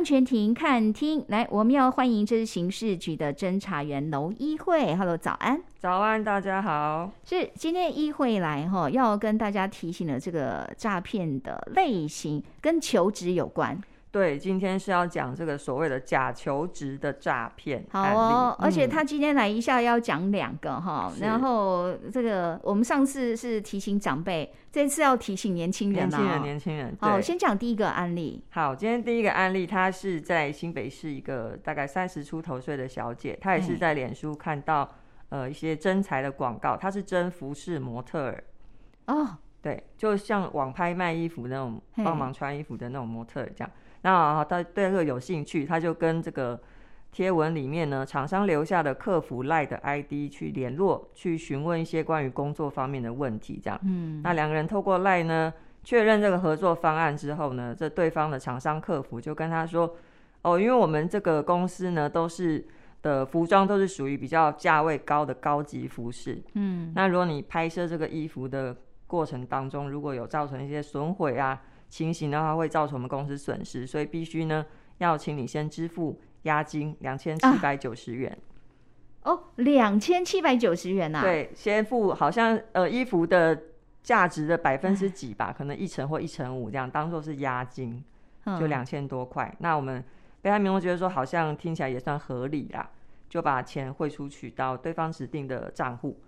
安全亭看厅，来，我们要欢迎这是刑事局的侦查员娄一慧。Hello，早安，早安，大家好。是今天一慧来哈，要跟大家提醒的这个诈骗的类型跟求职有关。对，今天是要讲这个所谓的假求职的诈骗。好哦，嗯、而且他今天来一下要讲两个哈，然后这个我们上次是提醒长辈，这次要提醒年轻人。年轻人，年轻人。好，先讲第一个案例。好，今天第一个案例，她是在新北市一个大概三十出头岁的小姐，她也是在脸书看到呃一些征才的广告，她是征服饰模特儿。哦，对，就像网拍卖衣服那种，帮忙穿衣服的那种模特儿这样。那他对这个有兴趣，他就跟这个贴文里面呢，厂商留下的客服 LINE 的 ID 去联络，去询问一些关于工作方面的问题，这样。嗯。那两个人透过 LINE 呢，确认这个合作方案之后呢，这对方的厂商客服就跟他说：“哦，因为我们这个公司呢，都是的服装都是属于比较价位高的高级服饰。嗯。那如果你拍摄这个衣服的过程当中，如果有造成一些损毁啊。”情形的话会造成我们公司损失，所以必须呢要请你先支付押金两千七百九十元。啊、哦，两千七百九十元呐、啊？对，先付好像呃衣服的价值的百分之几吧，可能一成或一成五这样，当做是押金，就两千多块。嗯、那我们被害民众觉得说好像听起来也算合理啦，就把钱汇出去到对方指定的账户。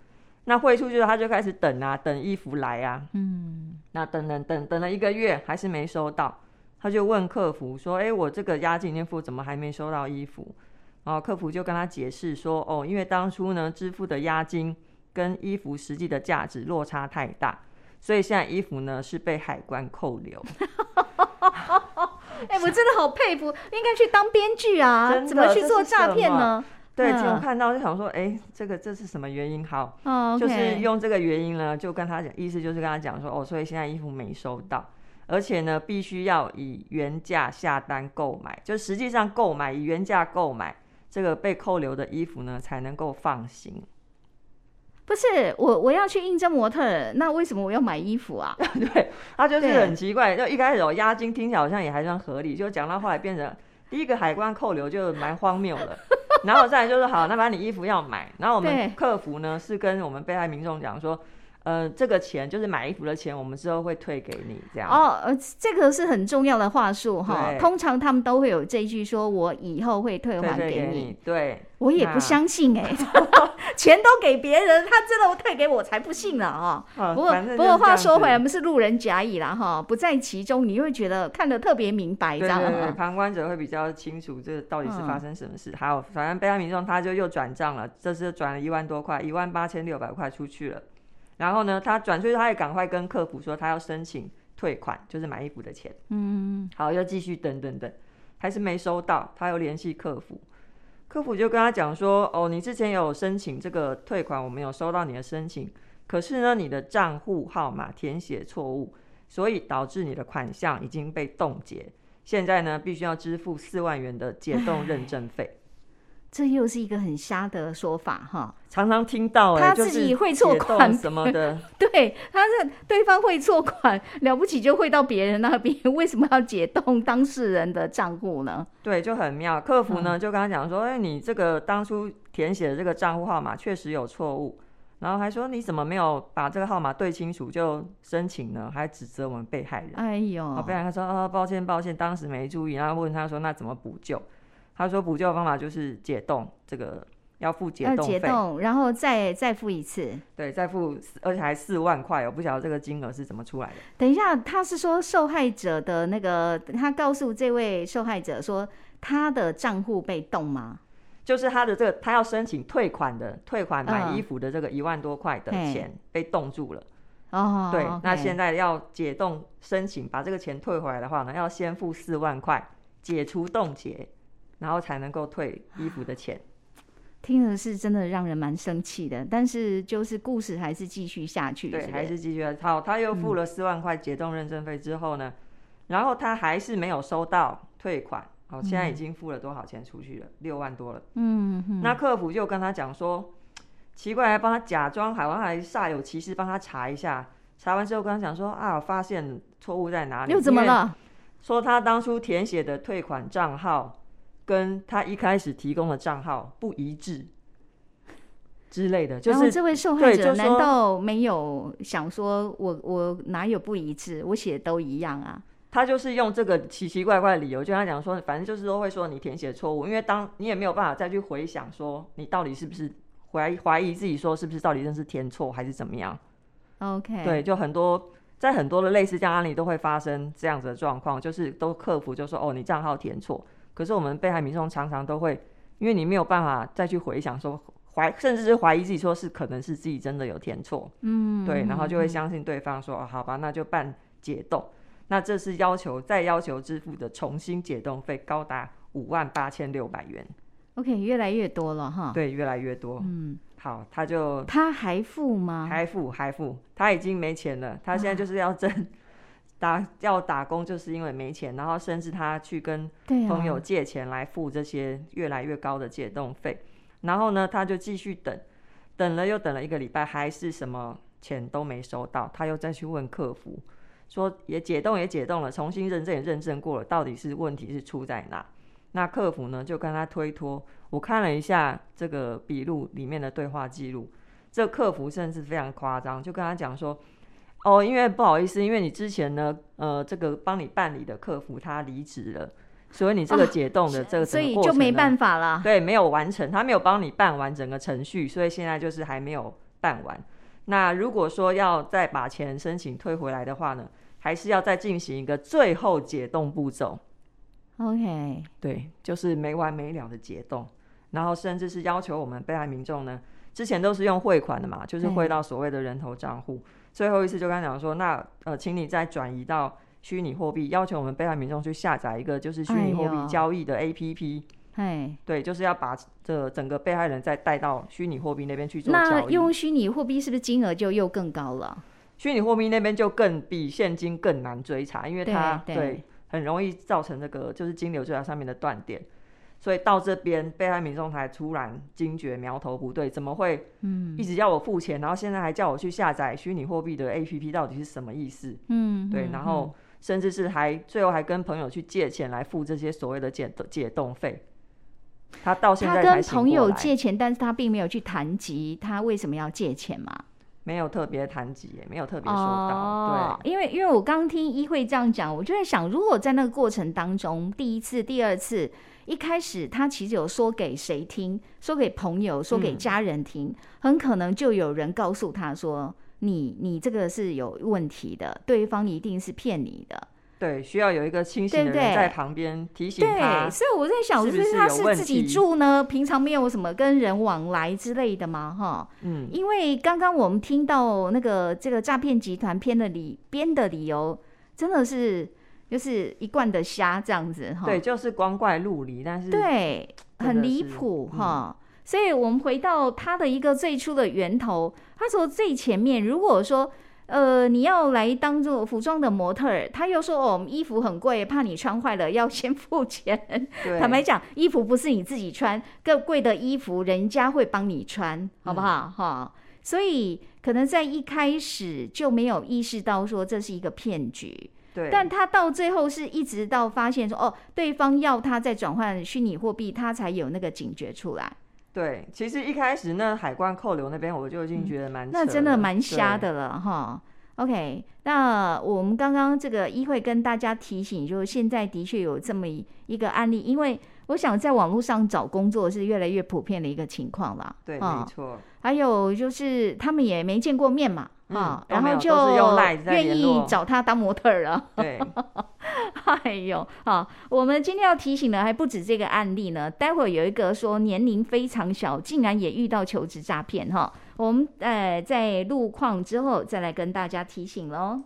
那汇出去了，他就开始等啊，等衣服来啊。嗯，那等等等等了一个月，还是没收到，他就问客服说：“哎、欸，我这个押金垫付，怎么还没收到衣服？”然后客服就跟他解释说：“哦，因为当初呢支付的押金跟衣服实际的价值落差太大，所以现在衣服呢是被海关扣留。”哎，我真的好佩服，应该去当编剧啊，怎么去做诈骗呢？对，结果看到就想说，哎、欸，这个这是什么原因？好，oh, okay. 就是用这个原因呢，就跟他讲，意思就是跟他讲说，哦，所以现在衣服没收到，而且呢，必须要以原价下单购买，就实际上购买以原价购买这个被扣留的衣服呢，才能够放行。不是我，我要去应征模特，那为什么我要买衣服啊？对，他就是很奇怪，就一开始有押金听起来好像也还算合理，就讲到后来变成第一个海关扣留就蛮荒谬了。然后再来就是好，那把你衣服要买，然后我们客服呢是跟我们被害民众讲说，呃，这个钱就是买衣服的钱，我们之后会退给你这样。哦，呃，这个是很重要的话术哈，通常他们都会有这一句说，我以后会退还给你。对。我也不相信哎、欸，钱都给别人，他真的会退给我才不信了啊！不过不过话说回来，我们是路人甲乙啦哈，不在其中，你会觉得看得特别明白，这样对，对，对，旁观者会比较清楚这到底是发生什么事。还有、嗯，反正被害民众他就又转账了，这次转了一万多块，一万八千六百块出去了。然后呢，他转出去，他也赶快跟客服说他要申请退款，就是买衣服的钱。嗯，好，又继续等等等，还是没收到，他又联系客服。客服就跟他讲说：“哦，你之前有申请这个退款，我没有收到你的申请。可是呢，你的账户号码填写错误，所以导致你的款项已经被冻结。现在呢，必须要支付四万元的解冻认证费。”这又是一个很瞎的说法哈，常常听到他自己会错款什么的，对，他是对方汇错款，了不起就汇到别人那边，为什么要解冻当事人的账户呢？对，就很妙。客服呢就跟他讲说，哎，你这个当初填写的这个账户号码确实有错误，然后还说你怎么没有把这个号码对清楚就申请呢？还指责我们被害人。哎呦，被害人他说啊，抱歉抱歉，当时没注意，然后问他说那怎么补救？他说补救方法就是解冻，这个要付解冻费，解冻，然后再再付一次。对，再付，而且还四万块，我不晓得这个金额是怎么出来的。等一下，他是说受害者的那个，他告诉这位受害者说他的账户被冻吗？就是他的这个，他要申请退款的，退款买衣服的这个一万多块的钱被冻住了。哦，对，哦、那现在要解冻申请把这个钱退回来的话呢，要先付四万块解除冻结。然后才能够退衣服的钱，听的是真的让人蛮生气的。但是就是故事还是继续下去，对，还是继续。好，他又付了四万块解冻认证费之后呢，嗯、然后他还是没有收到退款。好，现在已经付了多少钱出去了？六、嗯、万多了。嗯哼，那客服就跟他讲说，奇怪，还帮他假装，海王还煞有其事帮他查一下。查完之后跟他讲说啊，我发现错误在哪里？又怎么了？说他当初填写的退款账号跟他一开始提供的账号不一致之类的，就是这位受害者难道没有想说我我哪有不一致？我写的都一样啊。他就是用这个奇奇怪怪的理由，就跟他讲说，反正就是都会说你填写错误，因为当你也没有办法再去回想说你到底是不是怀疑怀疑自己说是不是到底真是填错还是怎么样。OK，对，就很多在很多的类似这样案例都会发生这样子的状况，就是都客服就说哦你账号填错，可是我们被害民众常常都会，因为你没有办法再去回想说怀甚至是怀疑自己说是可能是自己真的有填错，嗯，对，然后就会相信对方说哦好吧那就办解冻。那这是要求再要求支付的重新解冻费高达五万八千六百元。OK，越来越多了哈。对，越来越多。嗯，好，他就他还付吗？还付还付，他已经没钱了。他现在就是要挣、啊、打要打工，就是因为没钱，然后甚至他去跟朋友借钱来付这些越来越高的解冻费。啊、然后呢，他就继续等，等了又等了一个礼拜，还是什么钱都没收到。他又再去问客服。说也解冻也解冻了，重新认证也认证过了，到底是问题是出在哪？那客服呢就跟他推脱。我看了一下这个笔录里面的对话记录，这客服甚至非常夸张，就跟他讲说：“哦，因为不好意思，因为你之前呢，呃，这个帮你办理的客服他离职了，所以你这个解冻的这个、啊、所以就没办法了。对，没有完成，他没有帮你办完整个程序，所以现在就是还没有办完。那如果说要再把钱申请退回来的话呢？”还是要再进行一个最后解冻步骤，OK，对，就是没完没了的解冻，然后甚至是要求我们被害民众呢，之前都是用汇款的嘛，就是汇到所谓的人头账户，最后一次就跟他讲说，那呃，请你再转移到虚拟货币，要求我们被害民众去下载一个就是虚拟货币交易的 APP，哎，对，就是要把这整个被害人再带到虚拟货币那边去做交易。那用虚拟货币是不是金额就又更高了？虚拟货币那边就更比现金更难追查，因为它对，很容易造成这个就是金流追查上面的断点，所以到这边被害民众才突然惊觉苗头不对，怎么会嗯一直要我付钱，然后现在还叫我去下载虚拟货币的 APP，到底是什么意思？嗯，对，然后甚至是还最后还跟朋友去借钱来付这些所谓的解解冻费，他到现在他跟朋友借钱，但是他并没有去谈及他为什么要借钱嘛。没有特别谈及，也没有特别说到。哦、对，因为因为我刚听一慧这样讲，我就在想，如果在那个过程当中，第一次、第二次，一开始他其实有说给谁听，说给朋友，说给家人听，嗯、很可能就有人告诉他说：“你你这个是有问题的，对方一定是骗你的。”对，需要有一个清醒的人在旁边提醒他。对，所以我在想，是不是他是自己住呢？平常没有什么跟人往来之类的吗？哈，嗯，因为刚刚我们听到那个这个诈骗集团编的理编的理由，真的是就是一贯的瞎这样子哈。对，就是光怪陆离，但是对，很离谱哈。所以我们回到他的一个最初的源头，他说最前面，如果说。呃，你要来当做服装的模特儿，他又说哦，衣服很贵，怕你穿坏了要先付钱。坦白讲，衣服不是你自己穿，更贵的衣服人家会帮你穿，好不好？哈、嗯，所以可能在一开始就没有意识到说这是一个骗局。对，但他到最后是一直到发现说哦，对方要他再转换虚拟货币，他才有那个警觉出来。对，其实一开始那海关扣留那边，我就已经觉得蛮、嗯……那真的蛮瞎的了哈。OK，那我们刚刚这个一会跟大家提醒，就是现在的确有这么一个案例，因为我想在网络上找工作是越来越普遍的一个情况啦。对，没错。还有就是他们也没见过面嘛，啊、嗯，然后就愿意找他当模特儿了。对。哎呦，好，我们今天要提醒的还不止这个案例呢。待会有一个说年龄非常小，竟然也遇到求职诈骗哈。我们呃在路况之后再来跟大家提醒喽。